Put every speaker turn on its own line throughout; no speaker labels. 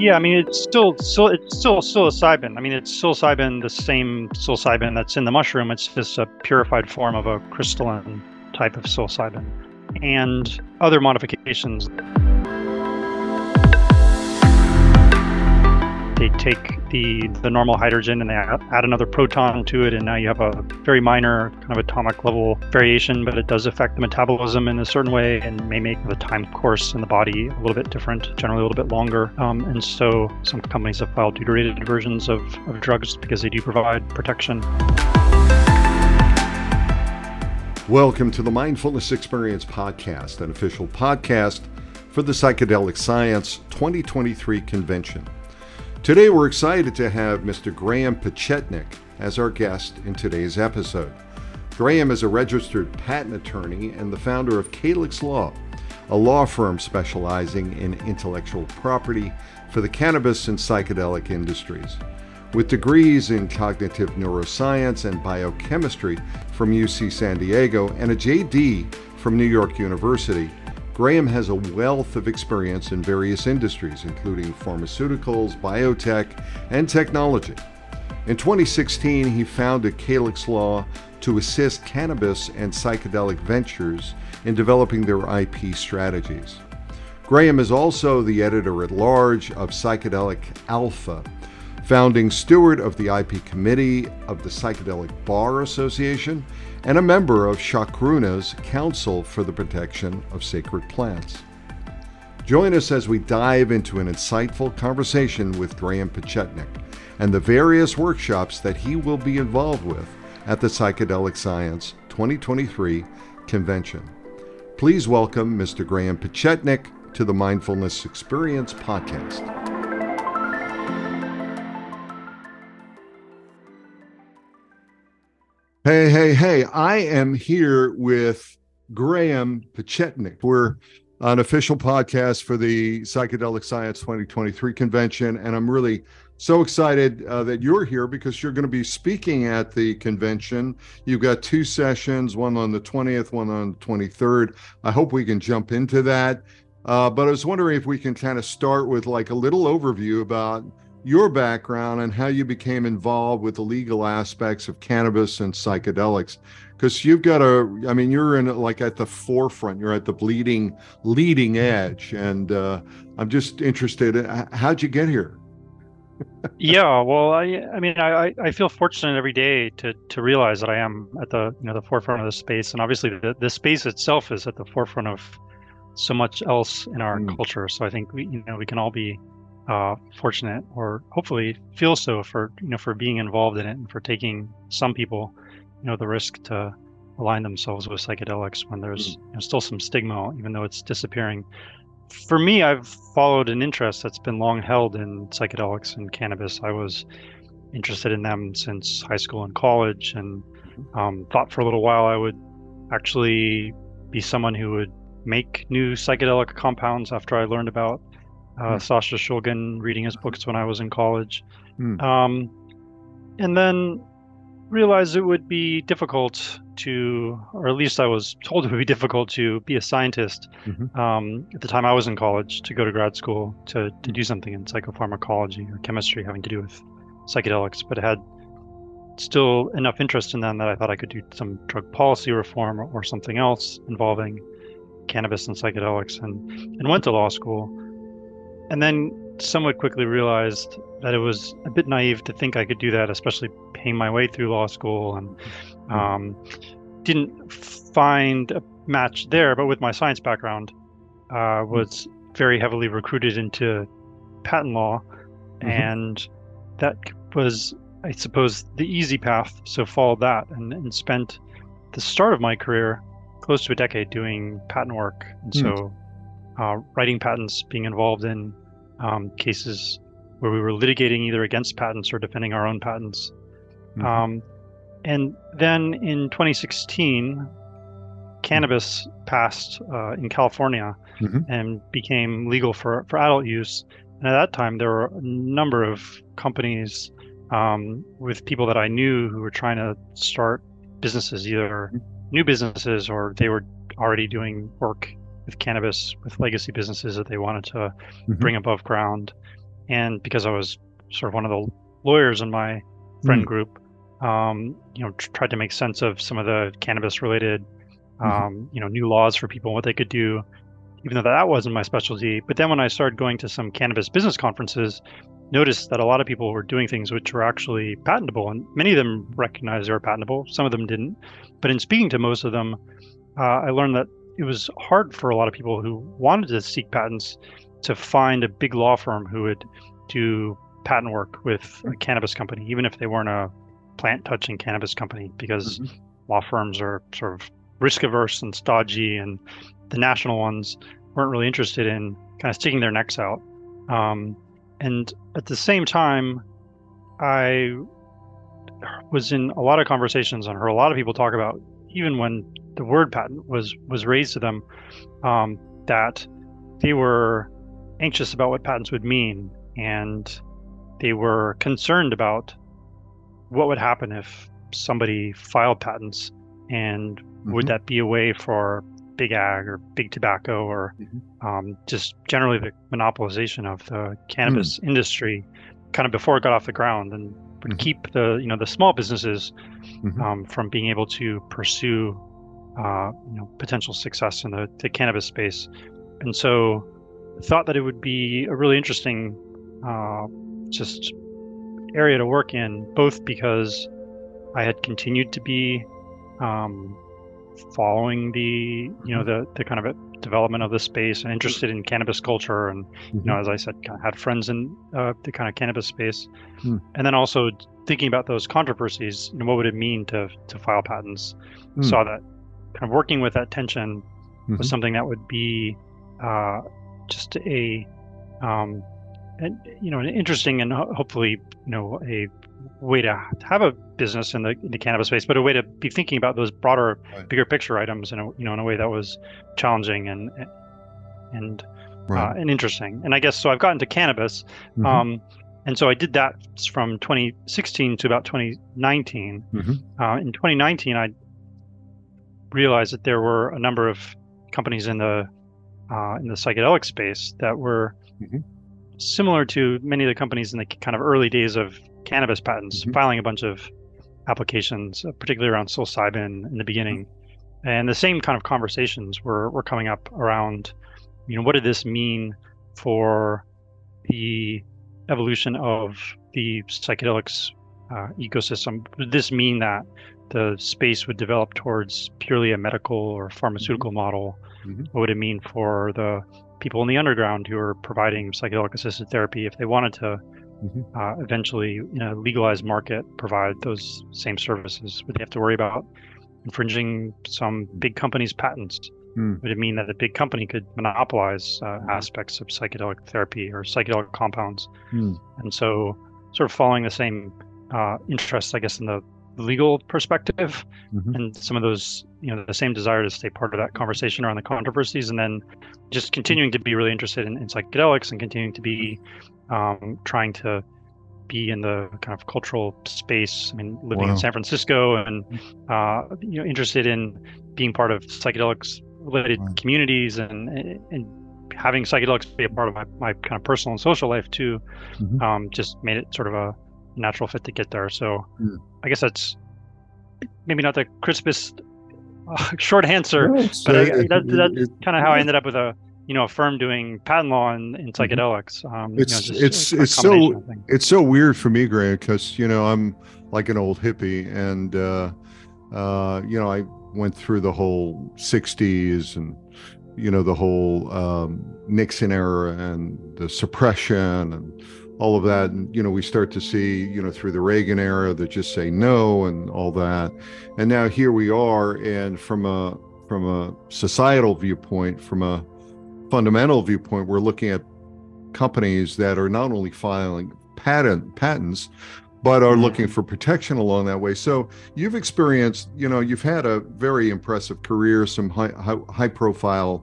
Yeah, I mean it's still still it's still psilocybin. I mean it's psilocybin, the same psilocybin that's in the mushroom. It's just a purified form of a crystalline type of psilocybin, and other modifications. They take the the normal hydrogen and they add another proton to it, and now you have a very minor kind of atomic level variation, but it does affect the metabolism in a certain way and may make the time course in the body a little bit different, generally a little bit longer. Um, and so some companies have filed deuterated versions of, of drugs because they do provide protection.
Welcome to the Mindfulness Experience Podcast, an official podcast for the Psychedelic Science 2023 convention. Today, we're excited to have Mr. Graham Pechenik as our guest in today's episode. Graham is a registered patent attorney and the founder of Calyx Law, a law firm specializing in intellectual property for the cannabis and psychedelic industries. With degrees in cognitive neuroscience and biochemistry from UC San Diego and a JD from New York University, Graham has a wealth of experience in various industries, including pharmaceuticals, biotech, and technology. In 2016, he founded Calyx Law to assist cannabis and psychedelic ventures in developing their IP strategies. Graham is also the editor at large of Psychedelic Alpha, founding steward of the IP committee of the Psychedelic Bar Association, and a member of Chacruna's Council for the Protection of Sacred Plants. Join us as we dive into an insightful conversation with Graham Pechenik and the various workshops that he will be involved with at the Psychedelic Science 2023 convention. Please welcome Mr. Graham Pechenik to the Mindfulness Experience podcast. Hey, hey, hey. I am here with Graham Pechenik. We're an official podcast for the Psychedelic Science 2023 convention. And I'm really so excited uh, that you're here because you're going to be speaking at the convention. You've got two sessions, one on the 20th, one on the 23rd. I hope we can jump into that. Uh, but I was wondering if we can kind of start with like a little overview about your background and how you became involved with the legal aspects of cannabis and psychedelics because you've got a i mean you're in like at the forefront you're at the bleeding leading edge and uh, i'm just interested how'd you get here
yeah well i i mean i i feel fortunate every day to to realize that i am at the you know the forefront of the space and obviously the, the space itself is at the forefront of so much else in our mm. culture so i think we you know we can all be uh, fortunate or hopefully feel so for you know for being involved in it and for taking some people you know the risk to align themselves with psychedelics when there's mm. you know, still some stigma even though it's disappearing for me i've followed an interest that's been long held in psychedelics and cannabis i was interested in them since high school and college and mm-hmm. um, thought for a little while i would actually be someone who would make new psychedelic compounds after i learned about uh, mm. Sasha Shulgin, reading his books when I was in college. Mm. Um, and then realized it would be difficult to, or at least I was told it would be difficult to be a scientist mm-hmm. um, at the time I was in college to go to grad school to, to do something in psychopharmacology or chemistry having to do with psychedelics, but had still enough interest in them that I thought I could do some drug policy reform or, or something else involving cannabis and psychedelics and, and went to law school and then somewhat quickly realized that it was a bit naive to think I could do that, especially paying my way through law school, and mm-hmm. um, didn't find a match there. But with my science background, uh, mm-hmm. was very heavily recruited into patent law, mm-hmm. and that was, I suppose, the easy path. So followed that, and, and spent the start of my career close to a decade doing patent work, and mm. so uh, writing patents, being involved in um, cases where we were litigating either against patents or defending our own patents. Mm-hmm. Um, and then in 2016, cannabis passed uh, in California mm-hmm. and became legal for, for adult use. And at that time, there were a number of companies um, with people that I knew who were trying to start businesses, either mm-hmm. new businesses or they were already doing work with cannabis with legacy businesses that they wanted to mm-hmm. bring above ground and because I was sort of one of the lawyers in my friend
Mm.
group, um, you know, tr- tried to make sense of some of the cannabis-related,
Mhm.
um, you know, new laws for people and what they could do, even though that wasn't my specialty. But then when I started going to some cannabis business conferences, noticed that a lot of people were doing things which were actually patentable, and many of them recognized they were patentable. Some of them didn't. But in speaking to most of them, uh, I learned that it was hard for a lot of people who wanted to seek patents to find a big law firm who would do patent work with a cannabis company, even if they weren't a plant touching cannabis company, because
Mhm.
law firms are sort of risk averse and stodgy, and the national ones weren't really interested in kind of sticking their necks out. Um, and at the same time, I was in a lot of conversations and heard a lot of people talk about, even when the word patent was was raised to them, um, that they were anxious about what patents would mean, and they were concerned about what would happen if somebody filed patents, and would
Mhm.
that be a way for big ag or big tobacco or
Mhm.
um, just generally the monopolization of the cannabis industry, kind of before it got off the ground, and would
Mhm.
keep the you know the small businesses
Mhm.
um, from being able to pursue uh, you know potential success in the, the cannabis space, and so thought that it would be a really interesting uh, just area to work in, both because I had continued to be um, following the you know the the kind of development of the space and interested in cannabis culture and you know
Mhm.
as I said kind of had friends in uh, the kind of cannabis space
Hmm.
and then also thinking about those controversies and what would it mean to to file patents
Hmm.
saw that kind of working with that tension
Mhm.
was something that would be uh, just a um, and you know an interesting and hopefully you know a way to have a business in the in the cannabis space, but a way to be thinking about those broader,
Right.
bigger picture items in a you know in a way that was challenging and and uh, and interesting. And I guess so. I've gotten to cannabis,
Mhm.
um, and so I did that from 2016 to about 2019.
Mhm.
Uh, in 2019, I realized that there were a number of companies in the uh, in the psychedelic space that were
Mhm.
similar to many of the companies in the kind of early days of cannabis patents,
Mhm.
filing a bunch of applications, uh, particularly around psilocybin in the beginning. And the same kind of conversations were, were coming up around, you know, what did this mean for the evolution of the psychedelics uh, ecosystem? Would this mean that the space would develop towards purely a medical or pharmaceutical model?
Mhm.
What would it mean for the people in the underground who are providing psychedelic assisted therapy if they wanted to
Mhm.
uh, eventually, in a legalized market, provide those same services? Would they have to worry about infringing some big company's patents?
Mm.
Would it mean that a big company could monopolize uh,
Mhm.
aspects of psychedelic therapy or psychedelic compounds?
Mm.
And so, sort of following the same uh, interests, I guess, in the legal perspective,
Mhm.
and some of those, you know, the same desire to stay part of that conversation around the controversies, and then just continuing to be really interested in, in psychedelics and continuing to be um, trying to be in the kind of cultural space. I mean, living
Wow.
in San Francisco and uh, you know, interested in being part of psychedelics related
Wow.
communities and and having psychedelics be a part of my, my kind of personal and social life too.
Mhm.
Um, just made it sort of a natural fit to get there. So
Mm.
I guess that's maybe not the crispest uh, short answer,
No,
but I,
it-
that, that's kind of how I ended up with a you know a firm doing patent law in, in psychedelics. Um, you know,
It's- it's- it's so-
combination of things.
it's so weird for me, Grant, because you know I'm like an old hippie, and uh, uh, you know I went through the whole '60s and you know the whole um, Nixon era and the suppression and all of that, and you know we start to see you know through the Reagan era that just say no and all that, and now here we are, and from a from a societal viewpoint, from a fundamental viewpoint, we're looking at companies that are not only filing patent patents but are
Mhm.
looking for protection along that way. So you've experienced you know you've had a very impressive career some high high, high profile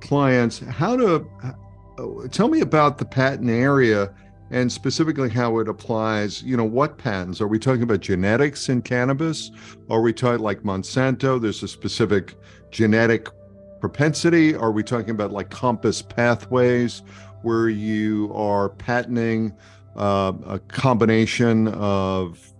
clients. How to tell me about the patent area and specifically how it applies you know what patents are we talking about genetics in cannabis are we talking like monsanto there's a specific genetic propensity? Are we talking about like compass pathways where you are patenting uh, a combination of,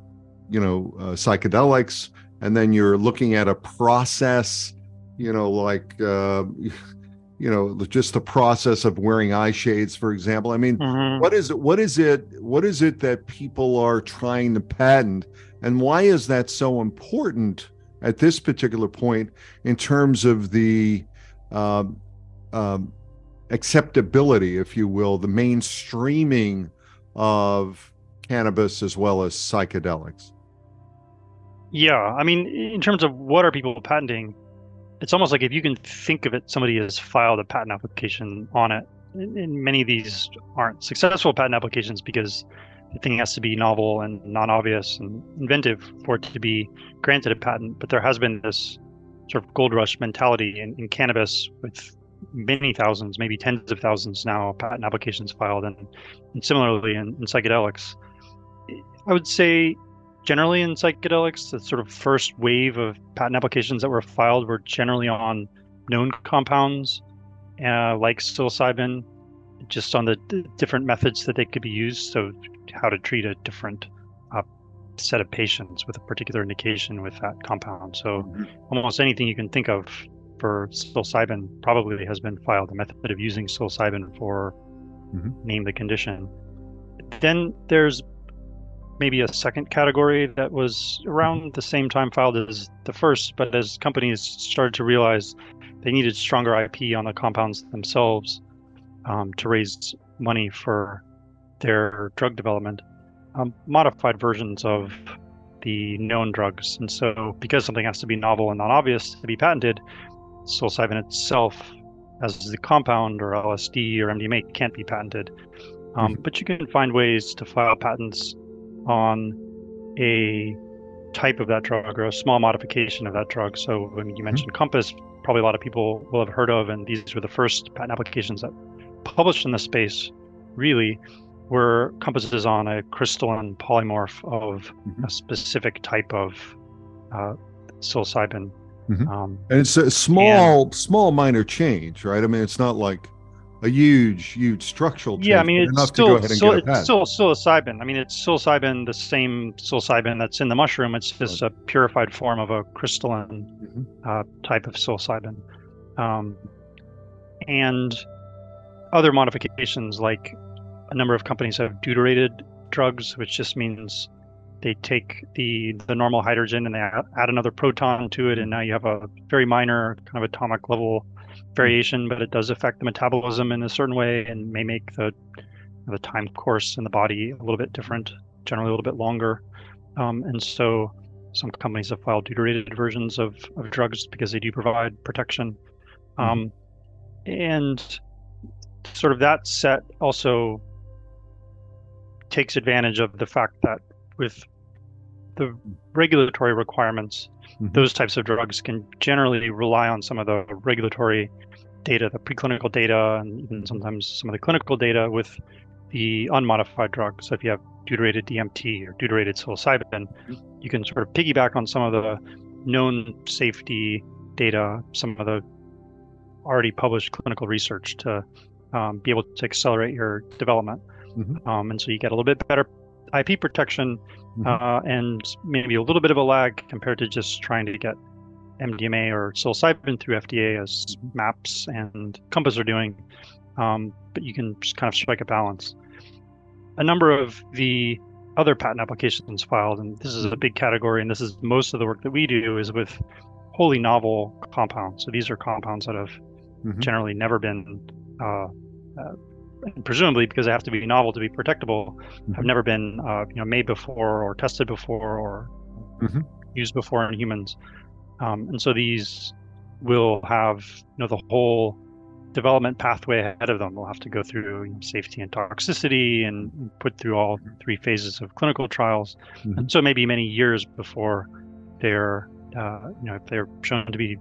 you know, uh, psychedelics, and then you're looking at a process, you know, like, uh, you know, just the process of wearing eye shades, for example. I mean,
Mhm.
what is it? What is it? What is it that people are trying to patent, and why is that so important at this particular point in terms of the um, um, acceptability, if you will, the mainstreaming of cannabis as well as psychedelics?
Yeah, I mean, in terms of what are people patenting, it's almost like if you can think of it, somebody has filed a patent application on it. And many of these aren't successful patent applications because the thing has to be novel and non-obvious and inventive for it to be granted a patent. But there has been this sort of gold rush mentality in, in cannabis with many thousands, maybe tens of thousands now patent applications filed, and, and similarly in, in psychedelics. I would say generally in psychedelics, the sort of first wave of patent applications that were filed were generally on known compounds, uh, like psilocybin, just on the d- different methods that they could be used. So, how to treat a different uh, set of patients with a particular indication with that compound. So, almost anything you can think of for psilocybin probably has been filed. The method of using psilocybin for
Mhm.
name the condition. Then there's maybe a second category that was around the same time filed as the first, but as companies started to realize they needed stronger IP on the compounds themselves um, to raise money for their drug development, um, modified versions of the known drugs. And so, because something has to be novel and non obvious to be patented, psilocybin itself, as the compound or LSD or MDMA, can't be patented. Um, But you can find ways to file patents on a type of that drug or a small modification of that drug. So when you mentioned Compass, probably a lot of people will have heard of, and these were the first patent applications that published in the space, really, were Compass's on a crystalline polymorph of
Mhm.
a specific type of uh, psilocybin.
Mhm.
Um,
And it's a small, small minor change, right? I mean, it's not like a huge, huge structural change.
yeah, I mean, it's
enough
still,
to go ahead and
still
get
it's still psilocybin. I mean, it's psilocybin, the same psilocybin that's in the mushroom. It's just a purified form of a crystalline
Mhm.
uh, type of psilocybin. Um, and other modifications, like a number of companies have deuterated drugs, which just means they take the the normal hydrogen and they add add another proton to it, and now you have a very minor kind of atomic level variation, but it does affect the metabolism in a certain way and may make the the time course in the body a little bit different, generally a little bit longer. Um, and so some companies have filed deuterated versions of, of drugs because they do provide protection. Um, and sort of that set also takes advantage of the fact that with the regulatory requirements,
Mhm.
those types of drugs can generally rely on some of the regulatory data, the preclinical data, and even sometimes some of the clinical data with the unmodified drug. So if you have deuterated DMT or deuterated psilocybin, you can sort of piggyback on some of the known safety data, some of the already published clinical research to um, be able to accelerate your development.
Mhm.
Um, and so you get a little bit better IP protection
Mhm.
uh, and maybe a little bit of a lag compared to just trying to get MDMA or psilocybin through FDA as
Mm-hmm.
MAPS and Compass are doing. Um, but you can just kind of strike a balance. A number of the other patent applications filed, and this is a big category, and this is most of the work that we do, is with wholly novel compounds. So these are compounds that have
Mhm.
generally never been, uh, uh, presumably because they have to be novel to be protectable, have
Mhm.
never been uh, you know made before or tested before or
Mhm.
used before in humans. Um, and so these will have you know the whole development pathway ahead of them. They'll have to go through you know, safety and toxicity and put through all three phases of clinical trials.
Mhm.
And so maybe many years before they're uh, you know if they're shown to be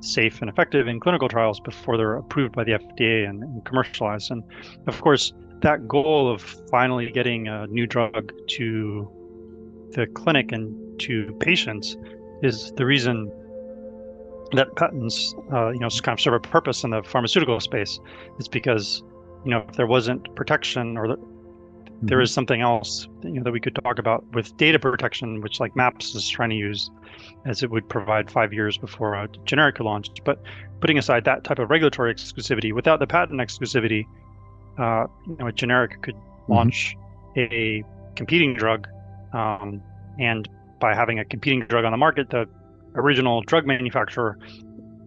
safe and effective in clinical trials before they're approved by the FDA and, and commercialized. And of course, that goal of finally getting a new drug to the clinic and to patients is the reason that patents, uh, you know, kind of serve a purpose in the pharmaceutical space. It's because, you know, if there wasn't protection or mm-hmm. there is something else, you know, that we could talk about with data protection, which like Maps is trying to use, as it would provide five years before a generic could launch. But putting aside that type of regulatory exclusivity, without the patent exclusivity, uh, you know, a generic could mm-hmm. launch a competing drug, um, and by having a competing drug on the market, the original drug manufacturer,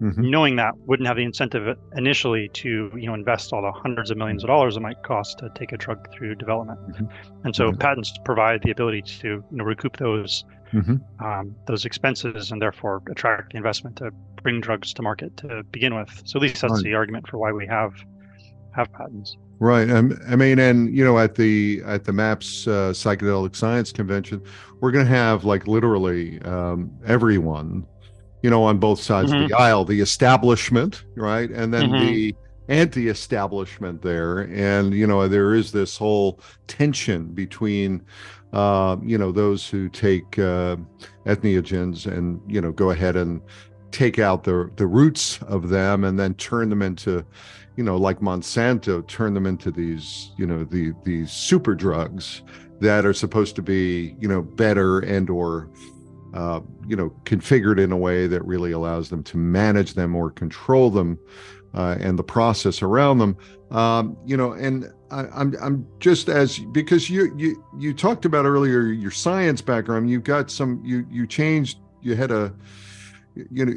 mm-hmm. knowing that, wouldn't have the incentive initially to you know invest all the hundreds of millions of dollars it might cost to take a drug through development. Mm-hmm. And so mm-hmm. patents provide the ability to you know recoup those mm-hmm. um, those expenses and therefore attract the investment to bring drugs to market to begin with. So at least that's right. the argument for why we have have patents.
Right. Um, I mean, and you know, at the at the MAPS uh, psychedelic science convention, we're going to have like literally um, everyone, you know, on both sides mm-hmm. of the aisle, the establishment, right, and then mm-hmm. the anti-establishment there, and you know, there is this whole tension between, uh, you know, those who take uh, entheogens and you know go ahead and take out the the roots of them and then turn them into you know, like Monsanto, turn them into these, you know, the these super drugs that are supposed to be, you know, better and or uh, you know, configured in a way that really allows them to manage them or control them uh, and the process around them. Um, you know, and I, I'm I'm just as because you you you talked about earlier your science background. You've got some you you changed. You had a you know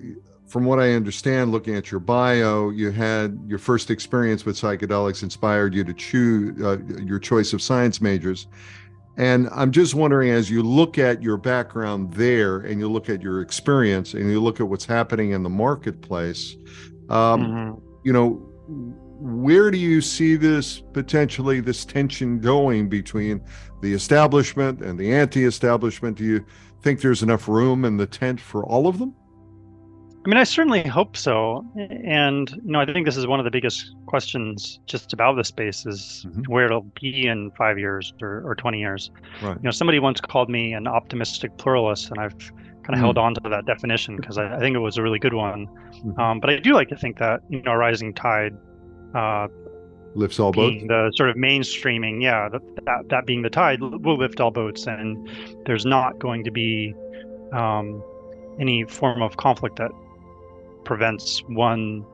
from what I understand, looking at your bio, you had your first experience with psychedelics inspired you to choose uh, your choice of science majors. And I'm just wondering, as you look at your background there and you look at your experience and you look at what's happening in the marketplace, um, mm-hmm. you know, where do you see this potentially this tension going between the establishment and the anti establishment? Do you think there's enough room in the tent for all of them?
I mean, I certainly hope so. And, you know, I think this is one of the biggest questions just about the space is mm-hmm. where it'll be in five years or, or 20 years. Right. You know, somebody once called me an optimistic pluralist, and I've kind of mm-hmm. held on to that definition because I, I, think it was a really good one. Mm-hmm. Um, but I do like to think that, you know, a rising tide uh,
lifts all boats.
The sort of mainstreaming, yeah, that, that, that being the tide will lift all boats. And there's not going to be um, any form of conflict that prevents one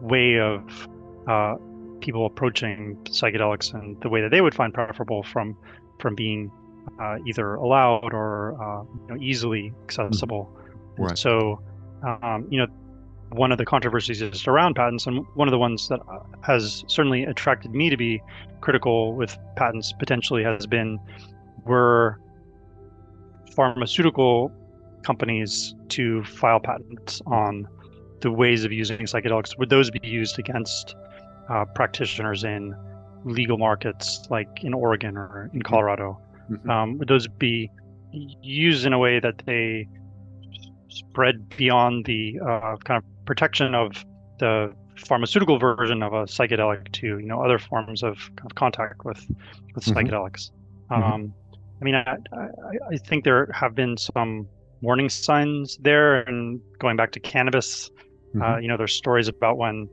way of uh, people approaching psychedelics and the way that they would find preferable from from being uh, either allowed or uh, you know, easily accessible. Right. So, um, you know, one of the controversies is around patents, and one of the ones that uh, has certainly attracted me to be critical with patents potentially has been were pharmaceutical companies to file patents on the ways of using psychedelics would those be used against uh, practitioners in legal markets like in Oregon or in mm-hmm. Colorado? Mm-hmm. Um, would those be used in a way that they spread beyond the uh, kind of protection of the pharmaceutical version of a psychedelic to you know other forms of, of contact with with mm-hmm. psychedelics? Mm-hmm. Um, I mean, I, I, I think there have been some warning signs there, and going back to cannabis mm-hmm. Uh, you know, there's stories about when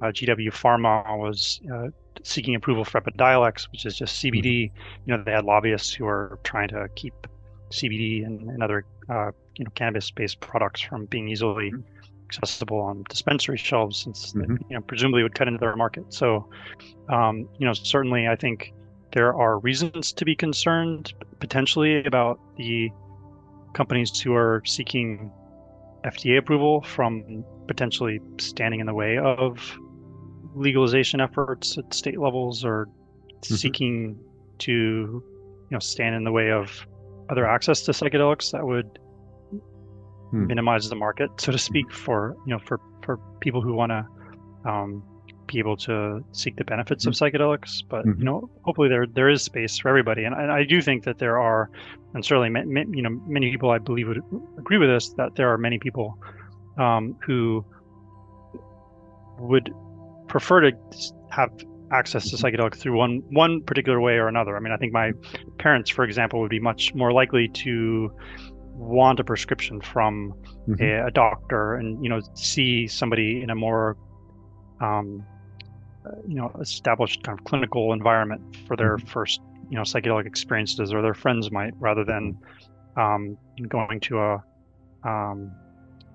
uh, GW Pharma was uh, seeking approval for Epidiolex, which is just CBD. Mm-hmm. You know, they had lobbyists who were trying to keep CBD and, and other uh, you know cannabis-based products from being easily mm-hmm. accessible on dispensary shelves, since mm-hmm. you know presumably would cut into their market. So, um, you know, certainly I think there are reasons to be concerned potentially about the companies who are seeking FDA approval from potentially standing in the way of legalization efforts at state levels or mm-hmm. seeking to you know stand in the way of other access to psychedelics that would hmm. minimize the market so to speak for you know for for people who want to um, be able to seek the benefits of mm-hmm. psychedelics but mm-hmm. you know hopefully there there is space for everybody and, and i do think that there are and certainly you know many people i believe would agree with this that there are many people um, who would prefer to have access to mm-hmm. psychedelics through one one particular way or another. I mean, I think my parents, for example, would be much more likely to want a prescription from
Mhm.
a, a doctor and you know see somebody in a more um, you know established kind of clinical environment for their first you know psychedelic experiences or their friends might rather than um, going to a um,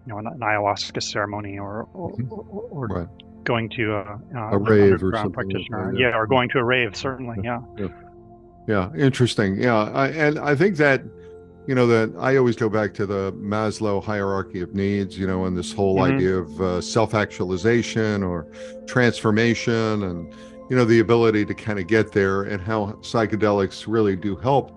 you know an, an ayahuasca ceremony or or,
Mhm.
or, or
Right.
going to a, uh,
A rave or something
practitioner
that,
yeah.
yeah.
or going to a rave certainly yeah
Yeah, interesting. Yeah, I, and I think that you know that I always go back to the Maslow hierarchy of needs. You know, and this whole
Mhm.
idea of uh, self-actualization or transformation, and you know the ability to kind of get there, and how psychedelics really do help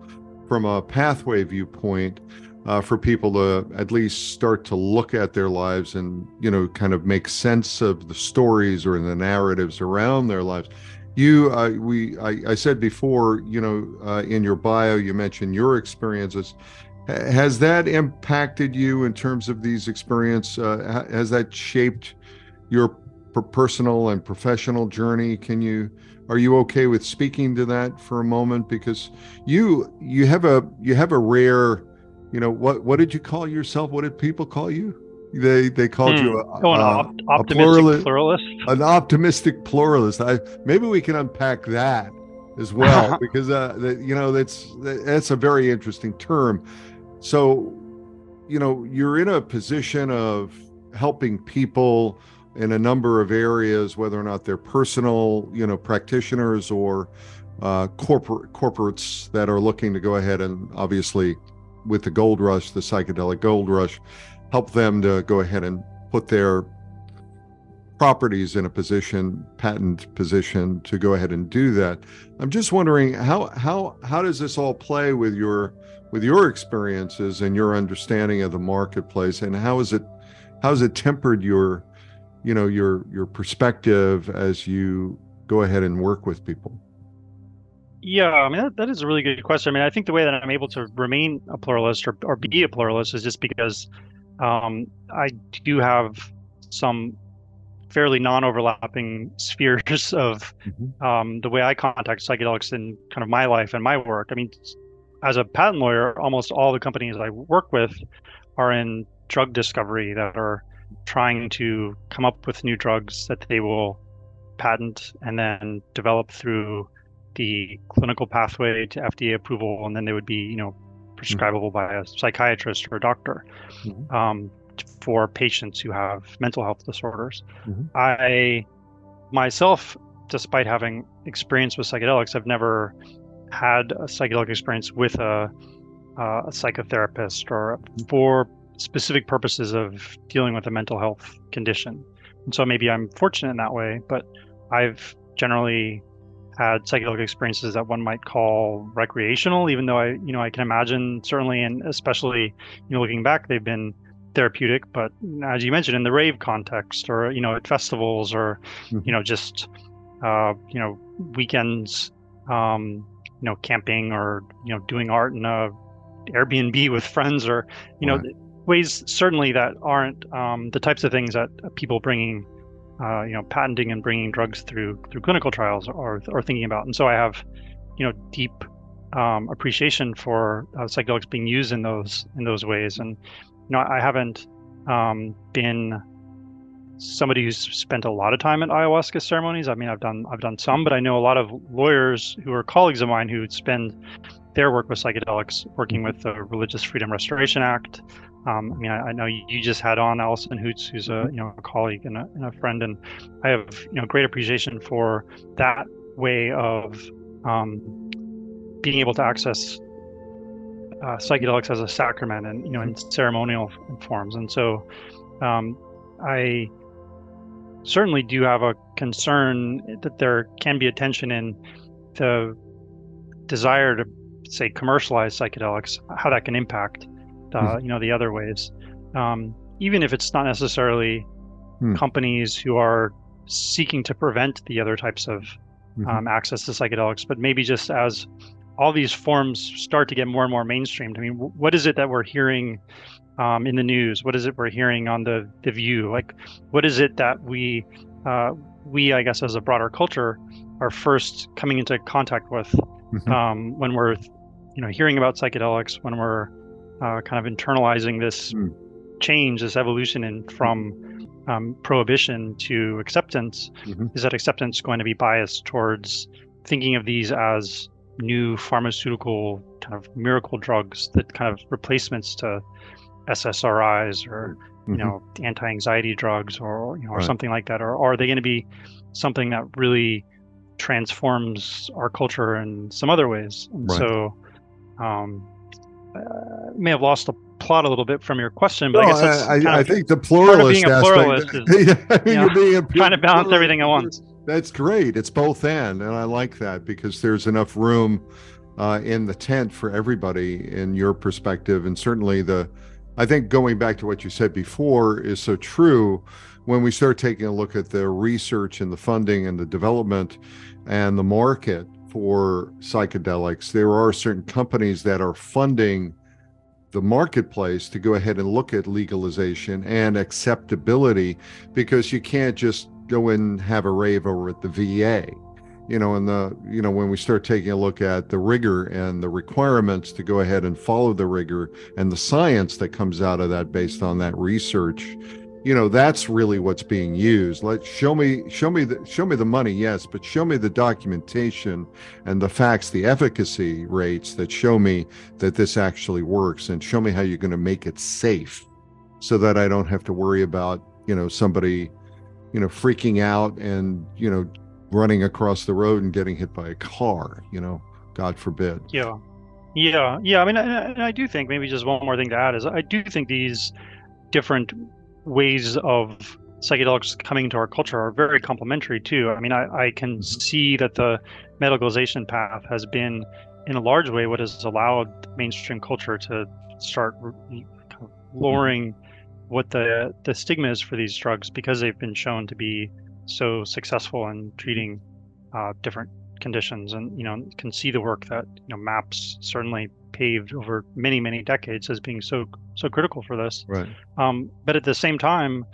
from a pathway viewpoint. Uh, for people to at least start to look at their lives and you know kind of make sense of the stories or the narratives around their lives you uh, we I, I said before you know uh, in your bio you mentioned your experiences. Has that impacted you in terms of these experience uh, has that shaped your personal and professional journey? Can you are you okay with speaking to that for a moment? Because you you have a you have a rare you know what what did you call yourself? What did people call you they they called
Hmm.
you a,
oh an
a-
opt- optimistic
plurali-
pluralist
an optimistic pluralist. I maybe we can unpack that as well because uh, that, you know that's that's a very interesting term. So, you know, you're in a position of helping people in a number of areas, whether or not they're personal, you know, practitioners or uh, corporate corporates that are looking to go ahead and obviously, with the gold rush, the psychedelic gold rush, help them to go ahead and put their properties in a position, patent position to go ahead and do that. I'm just wondering how how how does this all play with your with your experiences and your understanding of the marketplace, and how is it how has it tempered your you know your your perspective as you go ahead and work with people?
Yeah, I mean that, that is a really good question. I mean, I think the way that I'm able to remain a pluralist or, or be a pluralist is just because um, I do have some fairly non-overlapping spheres of
Mhm.
um, the way I contact psychedelics in kind of my life and my work. I mean, as a patent lawyer, almost all the companies I work with are in drug discovery that are trying to come up with new drugs that they will patent and then develop through the clinical pathway to FDA approval, and then they would be, you know, prescribable by a psychiatrist or a doctor
Mhm.
um, for patients who have mental health disorders.
Mhm.
I myself, despite having experience with psychedelics, I've never had a psychedelic experience with a, uh, a psychotherapist or for specific purposes of dealing with a mental health condition. And so maybe I'm fortunate in that way, but I've generally had psychedelic experiences that one might call recreational, even though I, you know, I can imagine certainly and especially, you know, looking back, they've been therapeutic. But as you mentioned, in the rave context, or you know, at festivals, or
Mhm.
you know, just uh, you know, weekends, um, you know, camping, or you know, doing art in a Airbnb with friends, or you know, ways certainly that aren't um, the types of things that people bringing uh, you know patenting and bringing drugs through through clinical trials or are thinking about. And so i have you know deep um, appreciation for uh, psychedelics being used in those in those ways. And you know i haven't um, been somebody who's spent a lot of time at ayahuasca ceremonies. I mean i've done i've done some but i know a lot of lawyers who are colleagues of mine who spend their work with psychedelics working with the religious freedom restoration act um, I mean, I, I know you, just had on Allison Hoots, who's a you know a colleague and a, and a friend, and I have you know great appreciation for that way of um, being able to access uh, psychedelics as a sacrament and you know in ceremonial forms. And so, um, I certainly do have a concern that there can be a tension in the desire to say commercialize psychedelics, how that can impact uh, you know the other ways um, even if it's not necessarily
Hmm.
companies who are seeking to prevent the other types of
Mhm.
um, access to psychedelics but maybe just as all these forms start to get more and more mainstreamed i mean wh- what is it that we're hearing um, in the news what is it we're hearing on the the view like what is it that we uh, we i guess as a broader culture are first coming into contact with
Mhm.
um, when we're you know hearing about psychedelics when we're uh, kind of internalizing this mm. change, this evolution in from um, prohibition to acceptance, mm-hmm. is that acceptance going to be biased towards thinking of these as new pharmaceutical kind of miracle drugs that kind of replacements to SSRIs or you mm-hmm. know anti-anxiety drugs or you know or right. something like that or, or are they going to be something that really transforms our culture in some other ways and right. so um, uh, may have lost the plot a little bit from your question, but no, I guess that's
I, I, I think the pluralist
being a pluralist
aspect, is, yeah, you know, being
trying to balance everything at once.
That's great. It's both and, and I like that because there's enough room uh, in the tent for everybody in your perspective, and certainly the. I think going back to what you said before is so true. When we start taking a look at the research and the funding and the development and the market for psychedelics, there are certain companies that are funding the marketplace to go ahead and look at legalization and acceptability because you can't just go and have a rave over at the VA. You know, and the you know when we start taking a look at the rigor and the requirements to go ahead and follow the rigor and the science that comes out of that based on that research, you know that's really what's being used. Let show me show me the show me the money yes but show me the documentation and the facts the efficacy rates that show me that this actually works and show me how you're going to make it safe so that i don't have to worry about you know somebody you know freaking out and you know running across the road and getting hit by a car you know god forbid.
Yeah. Yeah. Yeah. I mean I, I do think maybe just one more thing to add is i do think these different ways of psychedelics coming into our culture are very complementary too. I mean, I, I can mm-hmm. see that the medicalization path has been, in a large way, what has allowed mainstream culture to start lowering what the the stigma is for these drugs because they've been shown to be so successful in treating uh, different conditions and you know can see the work that you know maps certainly paved over many many decades as being so so critical for this
right
um, but at the same time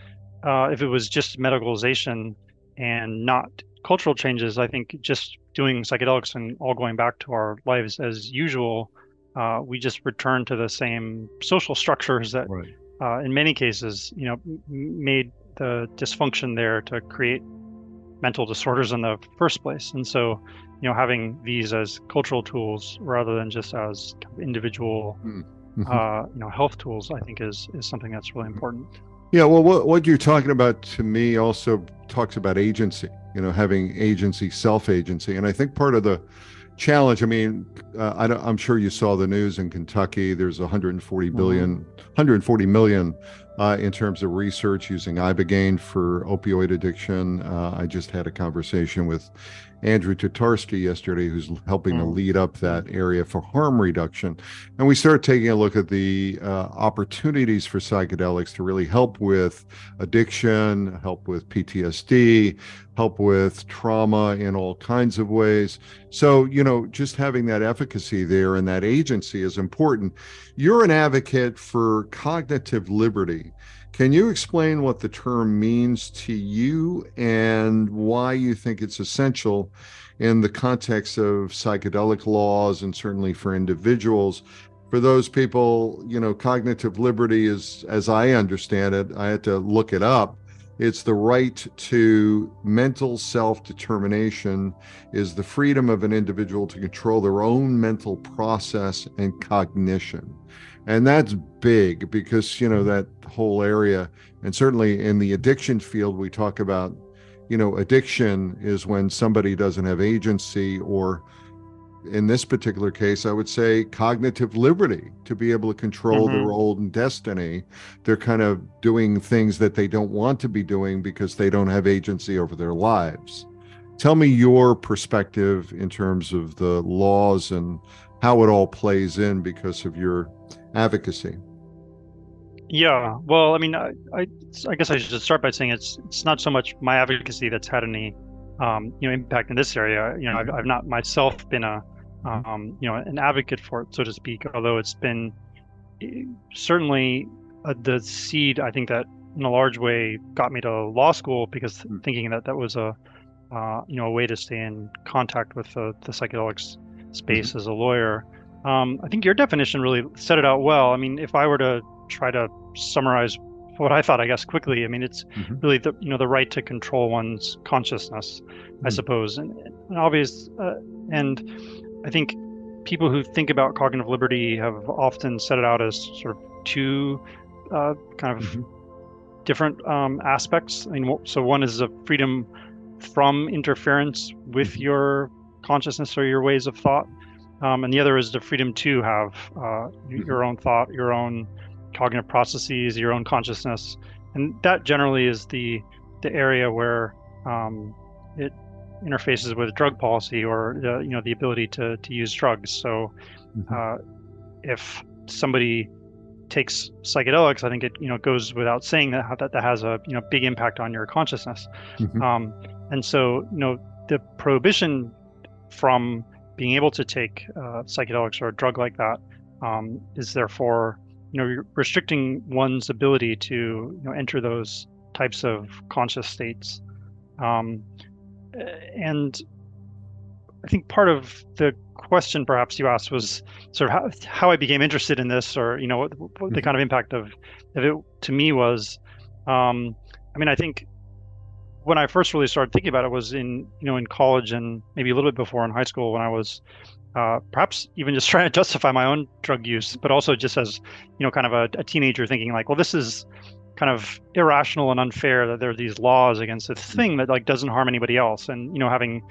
uh, if it was just medicalization and not cultural changes i think just doing psychedelics and all going back to our lives as usual uh, we just return to the same social structures that right. uh, in many cases you know m- made the dysfunction there to create mental disorders in the first place. And so, you know, having these as cultural tools rather than just as individual, hmm. Mm-hmm. uh, you know, health tools, I think is is something that's really important.
Yeah, well, what, what you're talking about to me also talks about agency. You know, having agency, self agency, and I think part of the challenge. I mean, uh, I am sure you saw the news in Kentucky. There's 140 mm-hmm. billion, mm-hmm. 140 million uh, in terms of research using ibogaine for opioid addiction. Uh, I just had a conversation with Andrew Tatarsky yesterday, who's helping mm. to lead up that area for harm reduction. And we started taking a look at the uh, opportunities for psychedelics to really help with addiction, help with PTSD, help with trauma in all kinds of ways. So, you know, just having that efficacy there and that agency is important. You're an advocate for cognitive liberty. Can you explain what the term means to you and why you think it's essential in the context of psychedelic laws and certainly for individuals? For those people, you know, cognitive liberty is, as I understand it, I had to look it up. It's the right to mental self determination, is the freedom of an individual to control their own mental process and cognition and that's big because you know that whole area and certainly in the addiction field we talk about you know addiction is when somebody doesn't have agency or in this particular case i would say cognitive liberty to be able to control mm-hmm. their own destiny they're kind of doing things that they don't want to be doing because they don't have agency over their lives tell me your perspective in terms of the laws and how it all plays in because of your advocacy?
Yeah, well, I mean, I, I, I, guess I should start by saying it's it's not so much my advocacy that's had any, um, you know, impact in this area. You know, I've, I've not myself been a, mm-hmm. um, you know, an advocate for it, so to speak. Although it's been eh, certainly uh, the seed, I think that in a large way got me to law school because mm-hmm. thinking that that was a, uh, you know, a way to stay in contact with the, the psychedelics space mm-hmm. as a lawyer. Um, I think your definition really set it out well. I mean, if I were to try to summarize what I thought, I guess quickly, I mean, it's mm-hmm. really the you know the right to control one's consciousness, mm-hmm. I suppose, and, and obvious. Uh, and I think people who think about cognitive liberty have often set it out as sort of two uh, kind of mm-hmm. different um, aspects. I mean, so one is a freedom from interference with mm-hmm. your consciousness or your ways of thought, um, and the other is the freedom to have uh, mm-hmm. your own thought, your own cognitive processes, your own consciousness, and that generally is the the area where um, it interfaces with drug policy or the you know the ability to to use drugs. So mm-hmm. uh, if somebody takes psychedelics, I think it you know goes without saying that that, that has a you know big impact on your consciousness. Mm-hmm. Um, and so you know the prohibition from being able to take uh, psychedelics or a drug like that um, is therefore you know restricting one's ability to you know enter those types of conscious states. Um, and I think part of the question perhaps you asked was sort of how, how I became interested in this, or you know, what, what the mm-hmm. kind of impact of, of it to me was. Um, I mean, I think when I first really started thinking about it was in you know in college and maybe a little bit before in high school when I was uh, perhaps even just trying to justify my own drug use, but also just as you know kind of a, a teenager thinking like, well, this is kind of irrational and unfair that there are these laws against a mm-hmm. thing that like doesn't harm anybody else and you know having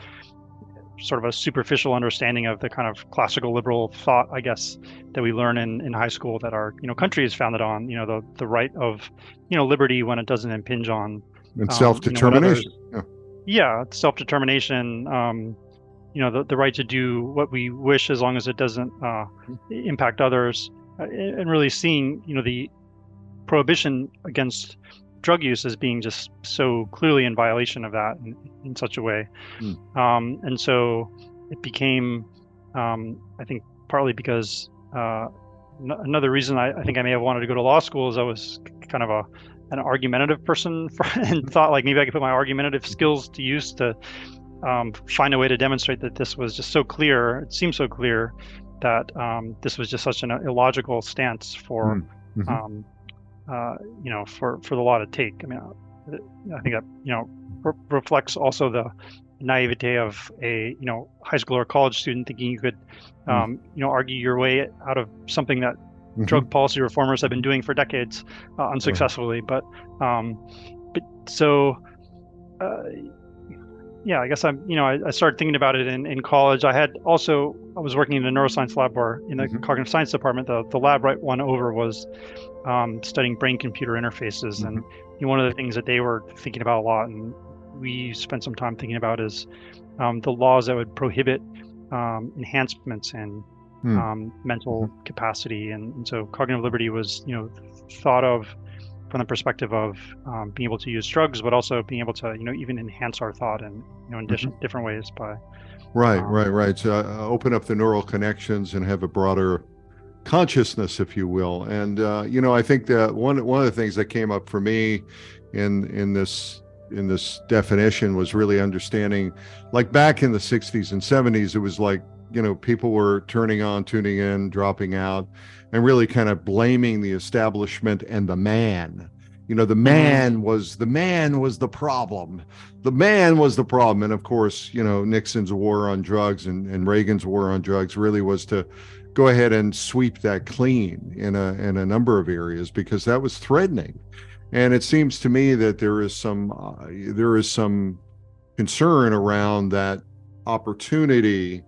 sort of a superficial understanding of the kind of classical liberal thought i guess that we learn in, in high school that our you know country is founded on you know the the right of you know liberty when it doesn't impinge on
and um, self-determination
you know, yeah. yeah self-determination um you know the, the right to do what we wish as long as it doesn't uh, mm-hmm. impact others uh, and really seeing you know the prohibition against drug use as being just so clearly in violation of that in, in such a way. Mm. Um, and so it became, um, I think, partly because uh, n- another reason I, I, think I may have wanted to go to law school is I was kind of a an argumentative person for, and thought like maybe I could put my argumentative skills to use to um, find a way to demonstrate that this was just so clear. It seemed so clear that um, this was just such an illogical stance for hmm. mm-hmm. um, uh, you know, for for the law to take. I mean, uh, I think that you know re- reflects also the naivete of a you know high school or college student thinking you could mm. um, you know argue your way out of something that mm-hmm. drug policy reformers have been doing for decades uh, unsuccessfully. Right. But um, but so. Uh, yeah, I guess I'm, you know, I, I, started thinking about it in, in college. I had also, I was working in a neuroscience lab or in the mm-hmm. cognitive science department. The, the lab right one over was um, studying brain computer interfaces. Mm-hmm. And you know, one of the things that they were thinking about a lot, and we spent some time thinking about, is um, the laws that would prohibit um, enhancements in mm. mental mm-hmm. capacity. And, and, so cognitive liberty was, you know, thought of from the perspective of um, being able to use drugs, but also being able to, you know, even enhance our thought and, you know, in mm-hmm. different ways by.
Right, um, right, right. So uh, open up the neural connections and have a broader consciousness, if you will. And uh, you know, I think that one one of the things that came up for me in in this in this definition was really understanding, like back in the '60s and '70s, it was like you know people were turning on, tuning in, dropping out, and really kind of blaming the establishment and the man you know the mm-hmm. man was the man was the problem the man was the problem and of course you know nixon's war on drugs and, and reagan's war on drugs really was to go ahead and sweep that clean in a in a number of areas because that was threatening. And it seems to me that there is some uh, there is some concern around that opportunity.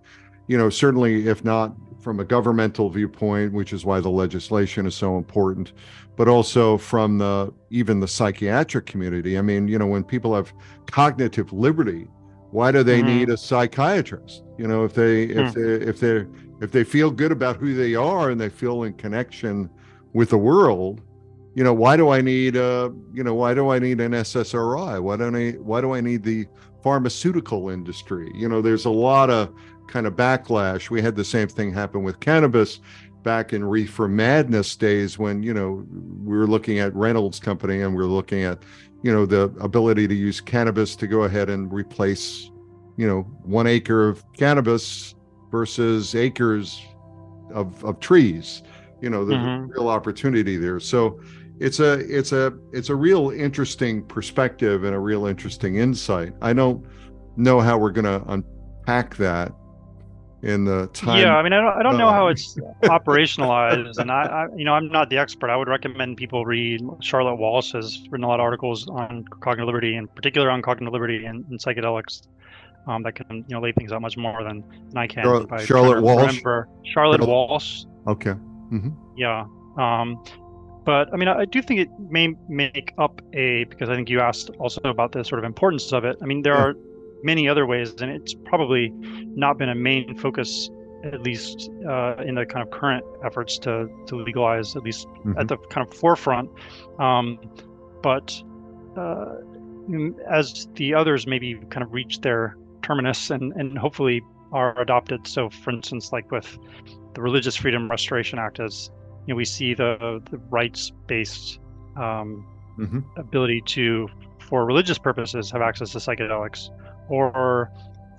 You know, certainly if not from a governmental viewpoint, which is why the legislation is so important, but also from the even the psychiatric community. I mean, you know, when people have cognitive liberty, why do they mm-hmm. need a psychiatrist? You know, if they if mm. they if they're if they feel good about who they are and they feel in connection with the world you know why do i need uh you know why do i need an ssri why don't i why do i need the pharmaceutical industry you know there's a lot of kind of backlash we had the same thing happen with cannabis back in reefer madness days when you know we were looking at reynolds company and we are looking at you know the ability to use cannabis to go ahead and replace you know one acre of cannabis versus acres of, of trees. You know, the
Mhm.
real opportunity there. So it's a it's a it's a real interesting perspective and a real interesting insight. I don't know how we're going to unpack that in the time.
Yeah, I mean, I don't, I don't know
uh,
how it's operationalized, and I, I, you know, I'm not the expert. I would recommend people read Charlotte Walsh has written a lot of articles on cognitive liberty, in particular on cognitive liberty and, and psychedelics, um, that can you know lay things out much more than, than I can.
Charlotte-
if
Charlotte
to
Walsh?
remember. Charlotte Walsh.
Okay.
Yeah. Um, but I mean, I do think it may make up a because I think you asked also about the sort of importance of it. I mean, there
Yeah.
are many other ways, and it's probably not been a main focus, at least uh, in the kind of current efforts to to legalize, at least
Mhm.
at the kind of forefront. Um, but uh, as the others maybe kind of reach their terminus and and hopefully are adopted. So, for instance, like with the Religious Freedom Restoration Act, as you know, we see the the rights-based um,
Mhm.
ability to, for religious purposes, have access to psychedelics, or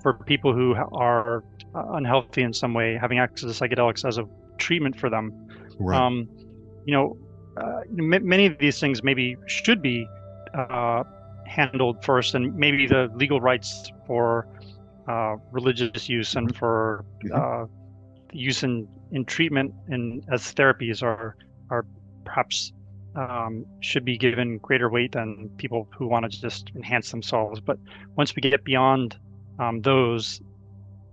for people who are uh, unhealthy in some way, having access to psychedelics as a treatment for them.
Right.
Um, you know, uh, m- many of these things maybe should be uh, handled first, and maybe the legal rights for uh, religious use and for
Mhm.
Use in, in treatment and as therapies are are perhaps um, should be given greater weight than people who want to just enhance themselves. But once we get beyond um, those,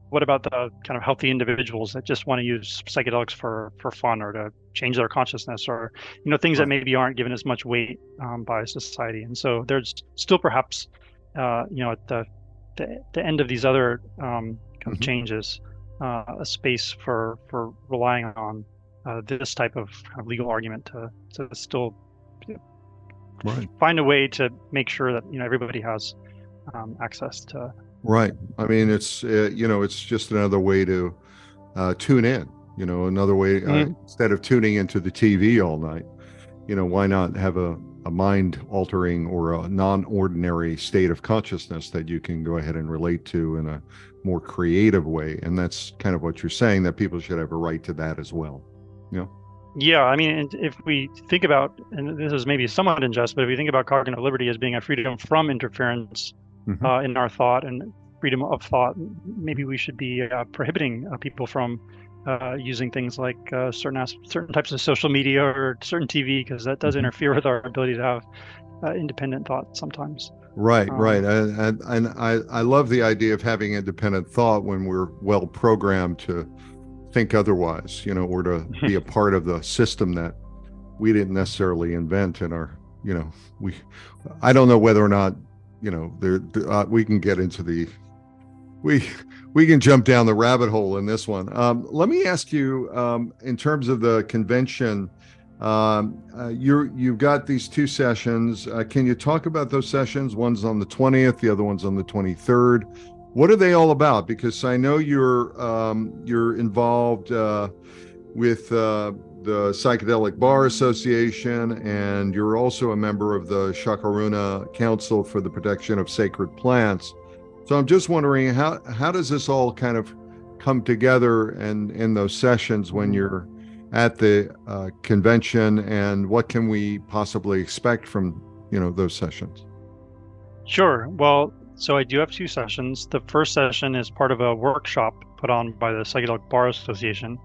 what about the kind of healthy individuals that just want to use psychedelics for for fun or to change their consciousness or you know things that maybe aren't given as much weight um, by society and so there's still perhaps uh, you know at the, the the end of these other um, kind of
Mhm.
changes uh, a space for for relying on uh, this type of, kind of legal argument to to still
Right.
find a way to make sure that you know everybody has um, access to
Right. I mean, it's uh, you know, it's just another way to uh, tune in. You know, another way uh,
Mhm.
instead of tuning into the TV all night. You know, why not have a, a mind altering or a non ordinary state of consciousness that you can go ahead and relate to in a more creative way? And that's kind of what you're saying that people should have a right to that as well.
Yeah, Yeah. I mean, if we think about, and this is maybe somewhat unjust, but if we think about cognitive liberty as being a freedom from interference
Mhm.
uh, in our thought and freedom of thought, maybe we should be uh, prohibiting uh, people from uh, using things like uh, certain as- certain types of social media or certain TV because that does
Mhm.
interfere with our ability to have uh, independent thought sometimes.
Right,
Um,
right. And, and, I, I love the idea of having independent thought when we're well programmed to think otherwise, you know, or to be a part of the system that we didn't necessarily invent in our, you know, we, I don't know whether or not, you know, there, uh, we can get into the, we, we can jump down the rabbit hole in this one. Um, let me ask you, um, in terms of the convention, um, uh, you're you've got these two sessions. Uh, can you talk about those sessions? One's on the 20th, the other one's on the 23rd. What are they all about? Because I know you're um, you're involved uh, with uh, the Psychedelic Bar Association, and you're also a member of the Chacruna Council for the Protection of Sacred Plants. So I'm just wondering how how does this all kind of come together and in those sessions when you're at the uh, convention, and what can we possibly expect from you know those sessions?
Sure. Well, so I do have two sessions. The first session is part of a workshop put on by the Psychedelic Bar Association,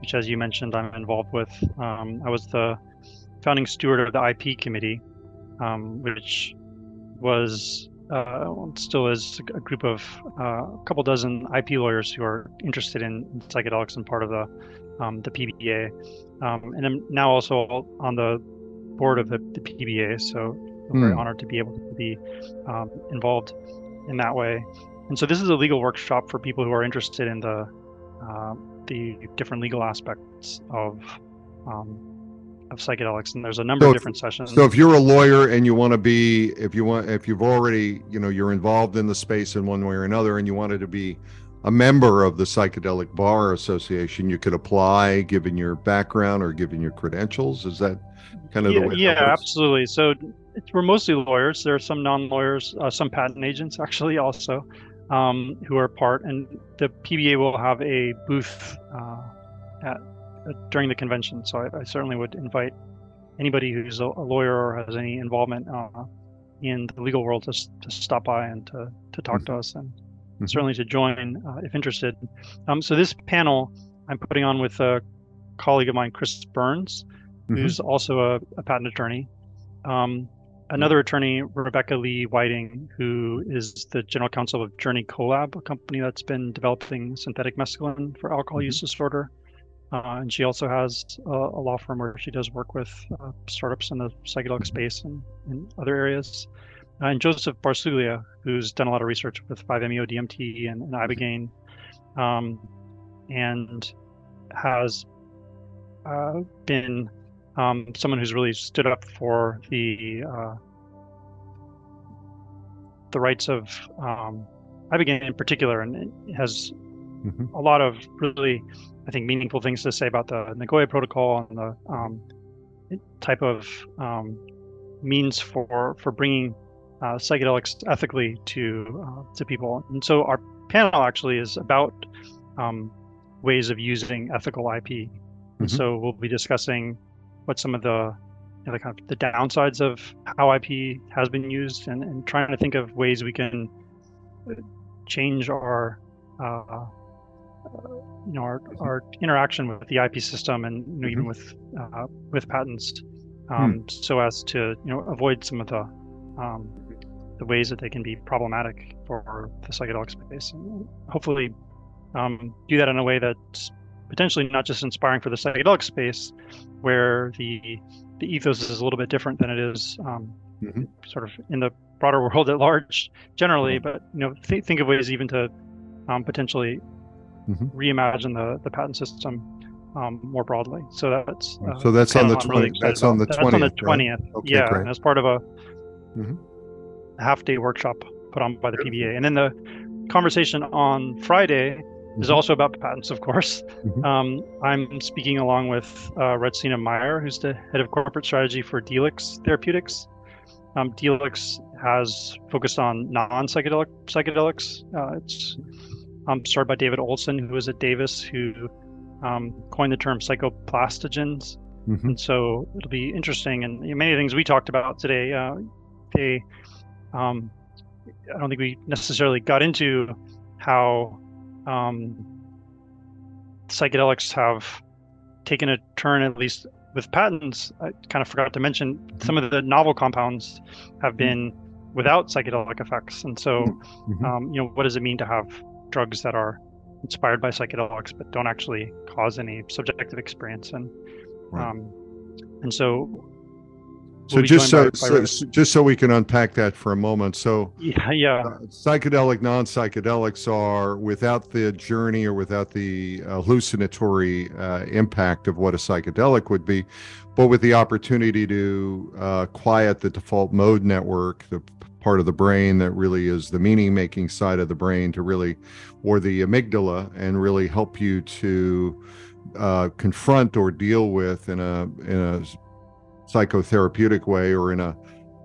which, as you mentioned, I'm involved with. Um, I was the founding steward of the IP committee, um, which was uh, still is a group of uh, a couple dozen IP lawyers who are interested in psychedelics and part of the um, the PBA, um, and I'm now also on the board of the, the PBA. So I'm very
Hmm.
honored to be able to be um, involved in that way. And so this is a legal workshop for people who are interested in the uh, the different legal aspects of um, of psychedelics. And there's a number
So
of
if-
different sessions.
So if you're a lawyer and you want to be, if you want, if you've already, you know, you're involved in the space in one way or another, and you wanted to be a member of the Psychedelic Bar Association, you could apply, given your background or given your credentials. Is that kind of
yeah,
the way?
yeah absolutely. So it's, we're mostly lawyers. There are some non-lawyers, uh, some patent agents actually also, um, who are part. And the PBA will have a booth uh, at, uh, during the convention. So I, I, certainly would invite anybody who's a, a lawyer or has any involvement uh, in the legal world to, to stop by and to, to talk mm-hmm. to us and mm-hmm. certainly to join uh, if interested. Um, so this panel I'm putting on with a colleague of mine, Chris Burns, mm-hmm. who's also a, a patent attorney. Um, another attorney, Rebecca Lee Whiting, who is the general counsel of Journey Colab, a company that's been developing synthetic mescaline for alcohol mm-hmm. use disorder. Uh, and she also has a, a, law firm where she does work with uh, startups in the psychedelic space and in other areas. Uh, and Joseph Barsuglia, who's done a lot of research with 5-MeO DMT and, and mm-hmm. ibogaine, um, and has uh, been um, someone who's really stood up for the uh, the rights of um, ibogaine in particular, and has mm-hmm. a lot of really, I think, meaningful things to say about the Nagoya Protocol and the um, type of um, means for for bringing uh, psychedelics ethically to uh, to people. And so our panel actually is about um, ways of using ethical IP. Mm-hmm. So we'll be discussing what some of the you know, the kind of the downsides of how IP has been used, and, and trying to think of ways we can uh, change our uh, you know our, our interaction with the IP system, and you know, even mm-hmm. with uh, with patents, um, hmm. so as to you know avoid some of the um, the ways that they can be problematic for the psychedelic space, and hopefully um, do that in a way that's potentially not just inspiring for the psychedelic space, where the the ethos is a little bit different than it is um, mm-hmm. sort of in the broader world at large generally. Mm-hmm. But you know, th- think of ways even to um, potentially mm-hmm. reimagine the the patent system um, more broadly. So that's
uh, so that's on the 20, really that's on the twentieth. That's on the twentieth.
Right? Okay, yeah, and as part of a mm-hmm. half day workshop put on by the PBA, and then the conversation on Friday is mm-hmm. also about patents, of course. Mm-hmm. Um, I'm speaking along with uh, Retsina Meyer, who's the head of corporate strategy for Delix Therapeutics. Um, Delix has focused on non-psychedelic psychedelics. Uh, it's um, started by David Olson, who was at Davis, who um, coined the term psychoplastogens. Mm-hmm. And so it'll be interesting. And many things we talked about today, uh, they, um, I don't think we necessarily got into how um, psychedelics have taken a turn, at least with patents. I kind of forgot to mention some of the novel compounds have mm-hmm. been without psychedelic effects. And so, mm-hmm. um, you know, what does it mean to have drugs that are inspired by psychedelics but don't actually cause any subjective experience? And right. um, and so
so just so, so just so we can unpack that for a moment. So
yeah, yeah. Uh,
psychedelic, non-psychedelics are without the journey or without the hallucinatory uh, impact of what a psychedelic would be, but with the opportunity to uh, quiet the default mode network, the part of the brain that really is the meaning-making side of the brain, to really, or the amygdala, and really help you to uh, confront or deal with in a in a psychotherapeutic way or in a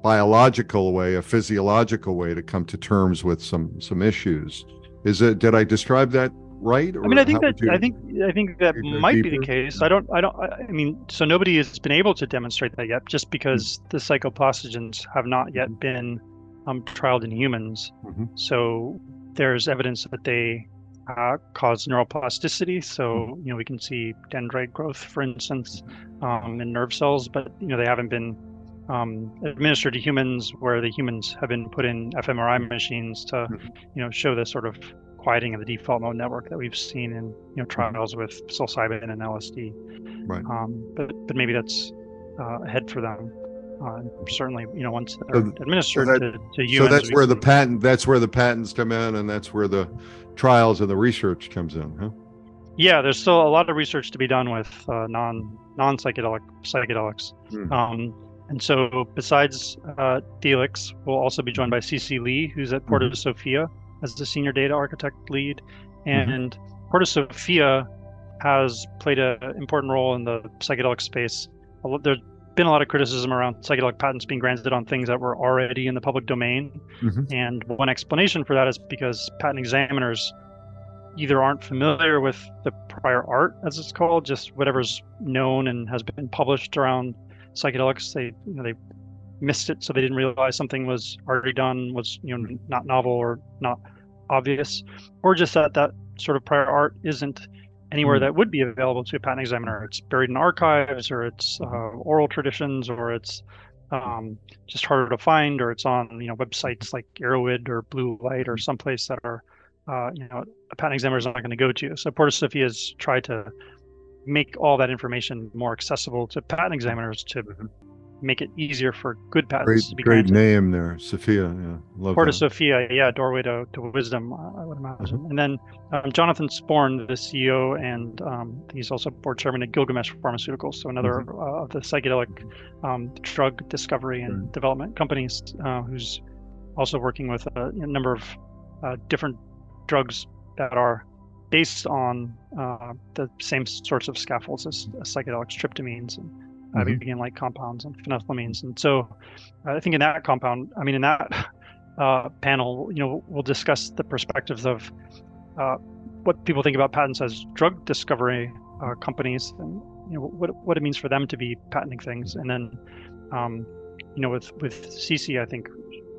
biological way, a physiological way to come to terms with some some issues. Is it? Did I describe that right?
I mean, I think that you, I think I think that might deeper? be the case. I don't. I don't. I mean, so nobody has been able to demonstrate that yet, just because mm-hmm. the psychoplastogens have not yet mm-hmm. been um, trialed in humans. Mm-hmm. So there's evidence that they uh, cause neuroplasticity. So mm-hmm. you know we can see dendrite growth, for instance, um, in nerve cells, but you know they haven't been um, administered to humans, where the humans have been put in fMRI machines to mm-hmm. you know show this sort of quieting of the default mode network that we've seen in you know mm-hmm. trials with psilocybin and LSD.
Right.
Um, but but maybe that's uh, ahead for them. Uh, certainly, you know, once they're so, administered so that, to, to humans.
So that's where the patent. That's where the patents come in, and that's where the trials and the research comes in, huh?
Yeah, there's still a lot of research to be done with uh, non non psychedelic psychedelics. Mm. Um, and so, besides uh, Delix, we'll also be joined by CC Lee, who's at Porta mm-hmm. Sophia as the senior data architect lead. Mm-hmm. And mm-hmm. Porta Sophia has played an important role in the psychedelic space. There's been a lot of criticism around psychedelic patents being granted on things that were already in the public domain. Mm-hmm. And one explanation for that is because patent examiners either aren't familiar with the prior art, as it's called, just whatever's known and has been published around psychedelics. They you know they missed it, so they didn't realize something was already done, was you know not novel or not obvious, or just that that sort of prior art isn't anywhere mm. that would be available to a patent examiner. It's buried in archives, or it's uh, oral traditions, or it's um, just harder to find, or it's on you know websites like Erowid or Bluelight or someplace that are uh, you know a patent examiner is not going to go to. So Porta Sophia has tried to make all that information more accessible to patent examiners to make it easier for good patents
great,
to be
great
granted.
name there, Sophia. Yeah, love
Porta
that.
Sophia, yeah, doorway to, to wisdom, I would imagine. Mm-hmm. And then um, Jonathan Sporn, the CEO, and um, he's also board chairman at Gilgamesh Pharmaceuticals, so another mm-hmm. uh, of the psychedelic um, drug discovery and right. development companies, uh, who's also working with a, a number of uh, different drugs that are based on uh, the same sorts of scaffolds as, as psychedelics, tryptamines and uh, mm-hmm. like compounds and phenethylamines. And so I think in that compound, I mean, in that uh, panel, you know, we'll discuss the perspectives of uh, what people think about patents as drug discovery uh, companies and, you know, what, what it means for them to be patenting things. And then, um, you know, with, with CC, I think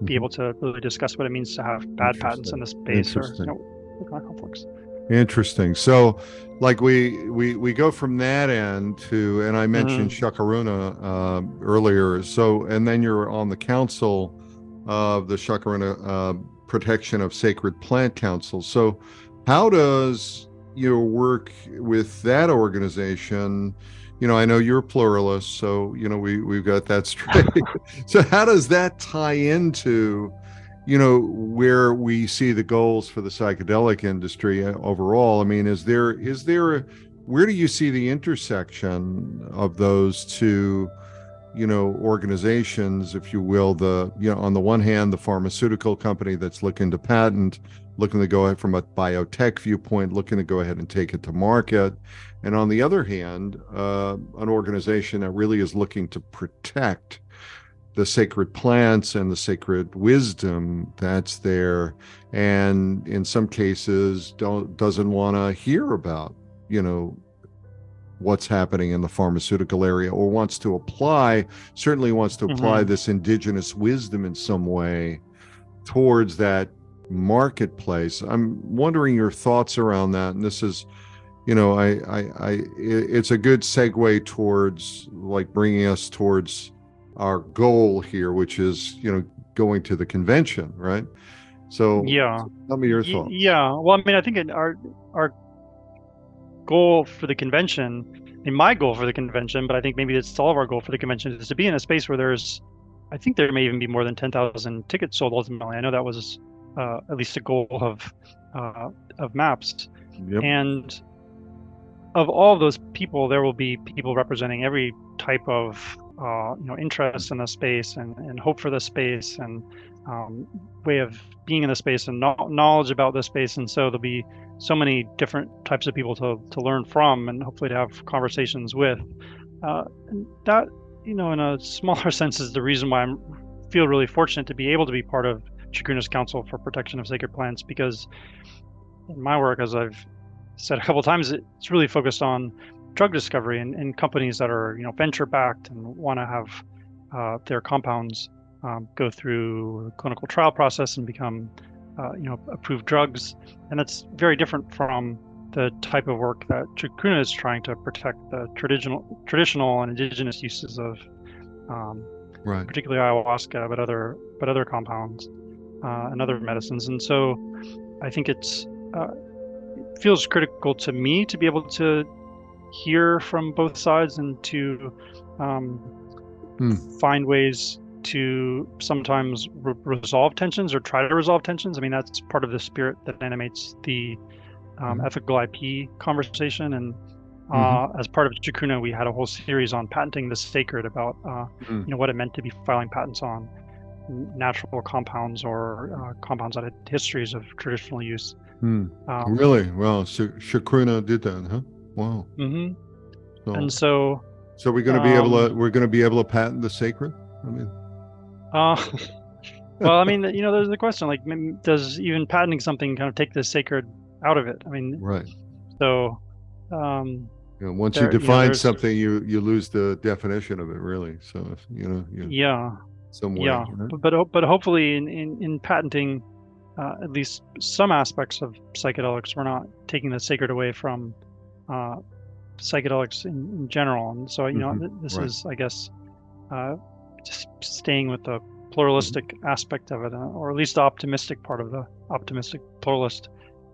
be mm-hmm. able to really discuss what it means to have bad patents in the space or, you know, conflicts.
Interesting. So, like we we we go from that end to, and I mentioned mm-hmm. Chacruna uh, earlier. So, and then you're on the council of the Chacruna uh, Protection of Sacred Plant Council. So, how does your work with that organization? You know, I know you're pluralist, so you know we we've got that straight. so, how does that tie into you know where we see the goals for the psychedelic industry uh, overall i mean is there is there a, where do you see the intersection of those two you know organizations if you will? The you know on the one hand the pharmaceutical company that's looking to patent looking to go ahead from a biotech viewpoint looking to go ahead and take it to market. And on the other hand uh, an organization that really is looking to protect the sacred plants and the sacred wisdom that's there and in some cases don't doesn't want to hear about you know what's happening in the pharmaceutical area or wants to apply certainly wants to apply mm-hmm. this indigenous wisdom in some way towards that marketplace i'm wondering your thoughts around that and this is you know i i, I it's a good segue towards like bringing us towards our goal here, which is you know going to the convention, right? So
yeah,
tell me your thoughts.
Yeah, well, I mean, I think our our goal for the convention, mean, my goal for the convention, but I think maybe it's all of our goal for the convention is to be in a space where there's, I think there may even be more than ten thousand tickets sold ultimately. I know that was uh, at least a goal of uh, of maps, yep. and of all those people, there will be people representing every type of uh, you know interest in the space and, and hope for the space and um, way of being in the space and no- knowledge about the space. And so there'll be so many different types of people to, to learn from and hopefully to have conversations with. Uh, that you know in a smaller sense is the reason why i feel really fortunate to be able to be part of Chacruna's Council for Protection of Sacred Plants because in my work, as I've said a couple times, it's really focused on drug discovery and, and companies that are you know venture backed and want to have uh, their compounds um, go through clinical trial process and become uh, you know approved drugs and that's very different from the type of work that Chacruna is trying to protect the traditional traditional and indigenous uses of um, right. particularly ayahuasca but other but other compounds uh, and other medicines and so I think it's uh, it feels critical to me to be able to hear from both sides and to um, hmm. find ways to sometimes re- resolve tensions or try to resolve tensions. I mean, that's part of the spirit that animates the um, mm-hmm. ethical IP conversation. And uh, mm-hmm. as part of Chacruna, we had a whole series on patenting the sacred about uh, mm. you know what it meant to be filing patents on natural compounds or uh, compounds that had histories of traditional use.
Mm. Um, really? Well, Sh- Chacruna did that, huh? Wow.
Mm-hmm. So, and so.
So we're going to be um, able to we're going to be able to patent the sacred. I mean.
Uh, well, I mean, you know, there's the question like, does even patenting something kind of take the sacred out of it. I mean,
right.
So, um,
you know, once there, you define you know, something, you you lose the definition of it, really. So, you know,
you, yeah, somewhere. Yeah, right? but, but but hopefully, in in, in patenting uh, at least some aspects of psychedelics, we're not taking the sacred away from uh, psychedelics in, in, general. And so, you know, mm-hmm. this right. is, I guess, uh, just staying with the pluralistic mm-hmm. aspect of it, uh, or at least the optimistic part of the optimistic pluralist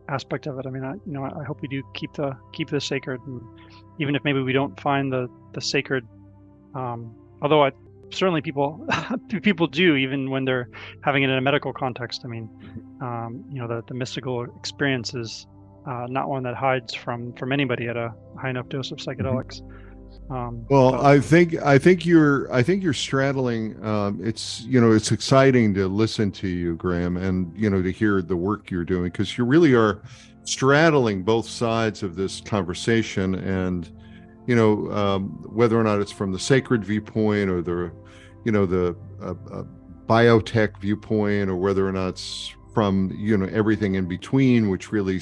aspect of it. I mean, I, you know, I hope we do keep the keep the sacred, and even if maybe we don't find the the sacred, um, although I certainly people people do even when they're having it in a medical context. I mean, mm-hmm. um, you know, the the mystical experience is uh, not one that hides from from anybody at a high enough dose of mm-hmm. psychedelics.
Um, well, but, I think I think you're I think you're straddling. Um, it's you know it's exciting to listen to you, Graham, and you know to hear the work you're doing because you really are straddling both sides of this conversation, and you know um, whether or not it's from the sacred viewpoint or the you know the uh, uh, biotech viewpoint, or whether or not it's from you know everything in between, which really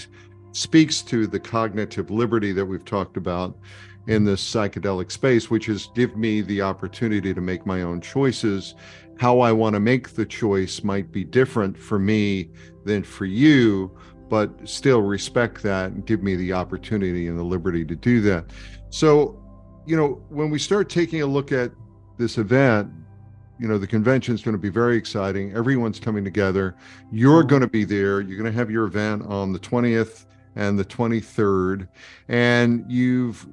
speaks to the cognitive liberty that we've talked about in this psychedelic space, which is give me the opportunity to make my own choices. How I want to make the choice might be different for me than for you, but still respect that and give me the opportunity and the liberty to do that. So, you know, when we start taking a look at this event, you know, the convention is going to be very exciting. Everyone's coming together. You're going to be there. You're going to have your event on the 20th and the 23rd and you've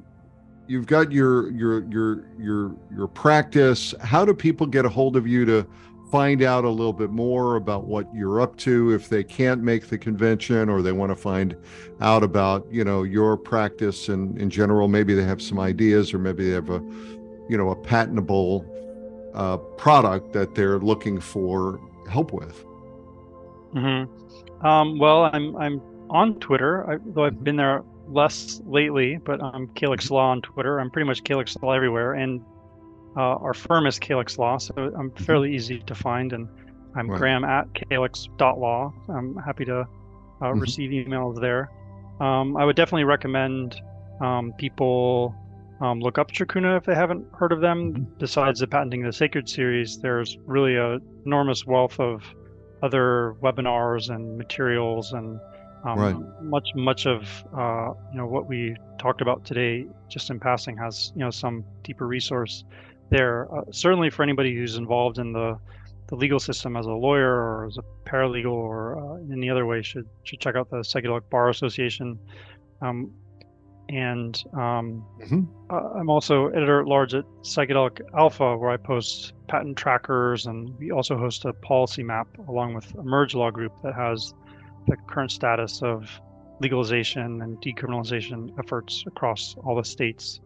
you've got your your your your your practice. How do people get a hold of you to find out a little bit more about what you're up to if they can't make the convention or they want to find out about you know your practice and in general? Maybe they have some ideas or maybe they have a you know a patentable uh, product that they're looking for help with.
Mm-hmm. um, well i'm i'm on twitter I, though i've been there less lately, but I'm Calyx mm-hmm. Law on Twitter. I'm pretty much Calyx Law everywhere, and uh, our firm is Calyx Law, so I'm mm-hmm. fairly easy to find. And I'm right. Graham at calyx.law. I'm happy to uh, mm-hmm. receive emails there. Um, I would definitely recommend um, people um, look up Chacruna if they haven't heard of them. Mm-hmm. Besides the Patenting the Sacred series, there's really an enormous wealth of other webinars and materials and um, right. Much much of uh, you know what we talked about today, just in passing, has you know some deeper resource there. Uh, certainly for anybody who's involved in the the legal system as a lawyer or as a paralegal or uh, in any other way should should check out the Psychedelic Bar Association. Um, and um, mm-hmm. Uh, I'm also editor at large at Psychedelic Alpha, where I post patent trackers, and we also host a policy map along with Emerge Law Group that has the current status of legalization and decriminalization efforts across all the states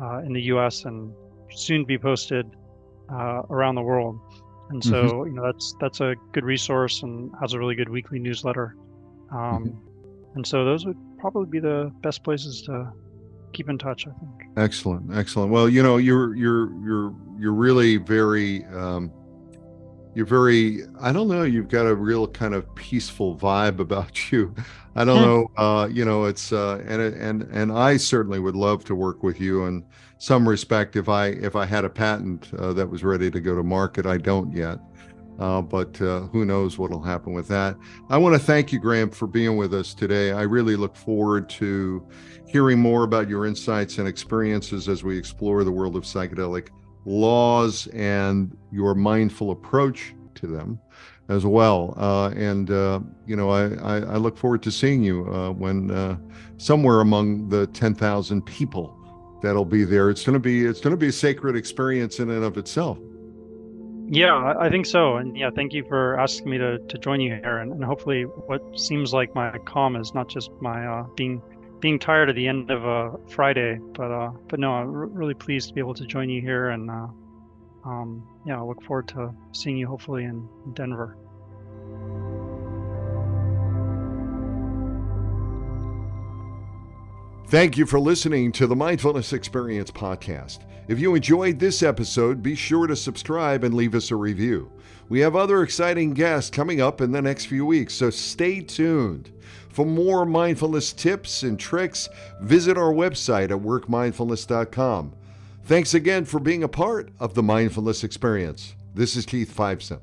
uh, in the U.S. and soon to be posted uh, around the world. And so, mm-hmm. you know, that's that's a good resource and has a really good weekly newsletter. Um, mm-hmm. And so, those would probably be the best places to keep in touch. I think.
Excellent, excellent. Well, you know, you're you're you're you're really very um, you're very i don't know you've got a real kind of peaceful vibe about you. I don't hmm. know uh, you know it's uh, and and and i certainly would love to work with you in some respect if i if i had a patent uh, that was ready to go to market. I don't yet uh, but uh, who knows what will happen with that. I want to thank you graham for being with us today. I really look forward to hearing more about your insights and experiences as we explore the world of psychedelic laws and your mindful approach to them as well. Uh, and, uh, you know, I, I, I, look forward to seeing you uh, when uh, somewhere among the 10,000 people that'll be there. It's going to be, it's going to be a sacred experience in and of itself.
Yeah, I think so. And yeah, thank you for asking me to, to join you here. And, and hopefully what seems like my calm is not just my uh, being being tired at the end of a Friday, but uh, but no, I'm r- really pleased to be able to join you here, and uh, um, yeah, I look forward to seeing you hopefully in Denver.
Thank you for listening to the Mindfulness Experience podcast. If you enjoyed this episode, be sure to subscribe and leave us a review. We have other exciting guests coming up in the next few weeks, so stay tuned. For more mindfulness tips and tricks, visit our website at workmindfulness.com. Thanks again for being a part of the mindfulness experience. This is Keith Fiveson.